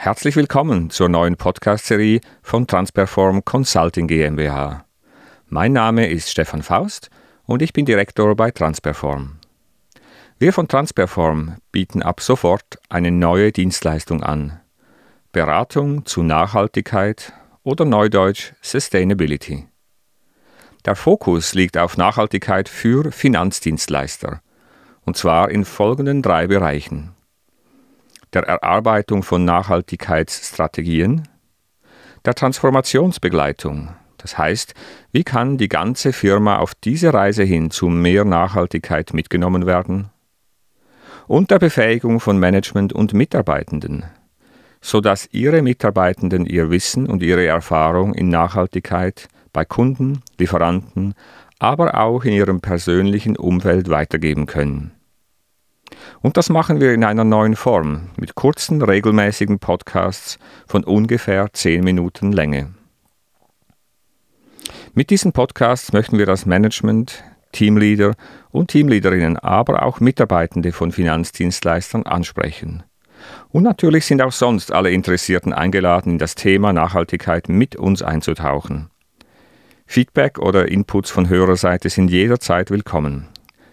Herzlich willkommen zur neuen Podcast-Serie von Transperform Consulting GmbH. Mein Name ist Stefan Faust und ich bin Direktor bei Transperform. Wir von Transperform bieten ab sofort eine neue Dienstleistung an. Beratung zu Nachhaltigkeit oder Neudeutsch Sustainability. Der Fokus liegt auf Nachhaltigkeit für Finanzdienstleister, und zwar in folgenden drei Bereichen. Der Erarbeitung von Nachhaltigkeitsstrategien, der Transformationsbegleitung, das heißt, wie kann die ganze Firma auf diese Reise hin zu mehr Nachhaltigkeit mitgenommen werden, und der Befähigung von Management und Mitarbeitenden, sodass ihre Mitarbeitenden ihr Wissen und ihre Erfahrung in Nachhaltigkeit bei Kunden, Lieferanten, aber auch in ihrem persönlichen Umfeld weitergeben können. Und das machen wir in einer neuen Form mit kurzen, regelmäßigen Podcasts von ungefähr 10 Minuten Länge. Mit diesen Podcasts möchten wir das Management, Teamleader und Teamleaderinnen, aber auch Mitarbeitende von Finanzdienstleistern ansprechen. Und natürlich sind auch sonst alle Interessierten eingeladen, in das Thema Nachhaltigkeit mit uns einzutauchen. Feedback oder Inputs von Hörerseite sind jederzeit willkommen.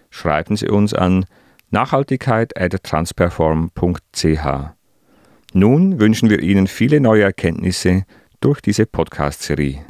Schreiben Sie uns an nachhaltigkeit.transperform.ch. Nun wünschen wir Ihnen viele neue Erkenntnisse durch diese Podcast-Serie.